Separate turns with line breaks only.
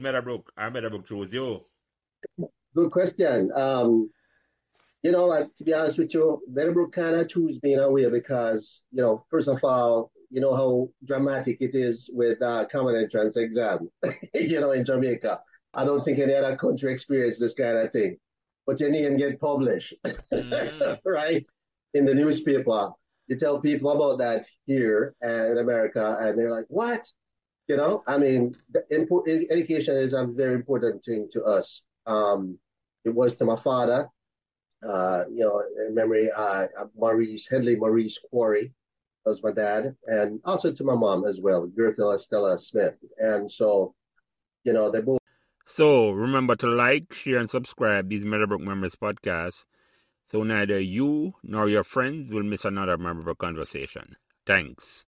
Meadowbrook? I Meadowbrook chose you.
Good question. Um, you know, like to be honest with you, Meadowbrook kind of chose me in a way because, you know, first of all, you know how dramatic it is with uh, common entrance exam, you know, in Jamaica. I don't think any other country experienced this kind of thing. But your name get published, mm. right, in the newspaper. You tell people about that here in America, and they're like, "What?" You know, I mean, education is a very important thing to us. Um, it was to my father. Uh, you know, in memory, uh, Maurice Henley Maurice Quarrie, was my dad, and also to my mom as well, Gertha Stella Smith. And so, you know, they both.
So remember to like, share, and subscribe these Meadowbrook Members podcasts so neither you nor your friends will miss another memorable conversation. Thanks.